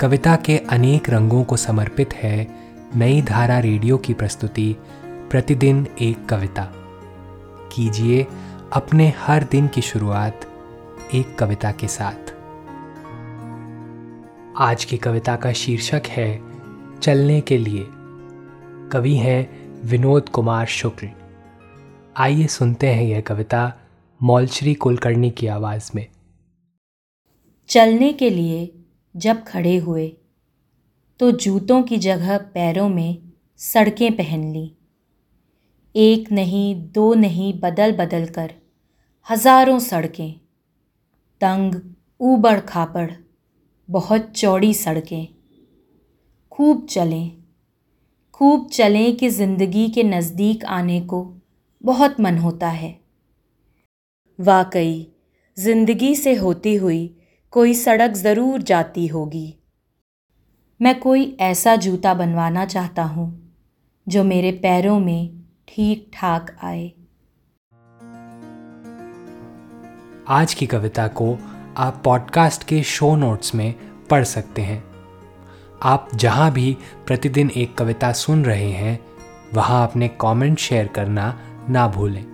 कविता के अनेक रंगों को समर्पित है नई धारा रेडियो की प्रस्तुति, प्रतिदिन एक कविता। कीजिए अपने हर दिन की शुरुआत एक कविता के साथ। आज की कविता का शीर्षक है, चलने के लिए। कवि हैं विनोद कुमार शुक्ल। आइए सुनते हैं यह कविता मौलश्री कुलकर्णी की आवाज़ में। चलने के लिए जब खड़े हुए तो जूतों की जगह पैरों में सड़कें पहन ली। एक नहीं, दो नहीं, बदल बदल कर हज़ारों सड़कें, तंग, ऊबड़ खापड़, बहुत चौड़ी सड़कें। खूब चलें खूब चलें कि ज़िंदगी के नज़दीक आने को बहुत मन होता है। वाकई, ज़िंदगी से होती हुई कोई सड़क ज़रूर जाती होगी। मैं कोई ऐसा जूता बनवाना चाहता हूँ, जो मेरे पैरों में ठीक ठाक आए। आज की कविता को आप पॉडकास्ट के शो नोट्स में पढ़ सकते हैं। आप जहाँ भी प्रतिदिन एक कविता सुन रहे हैं, वहाँ अपने कमेंट शेयर करना ना भूलें।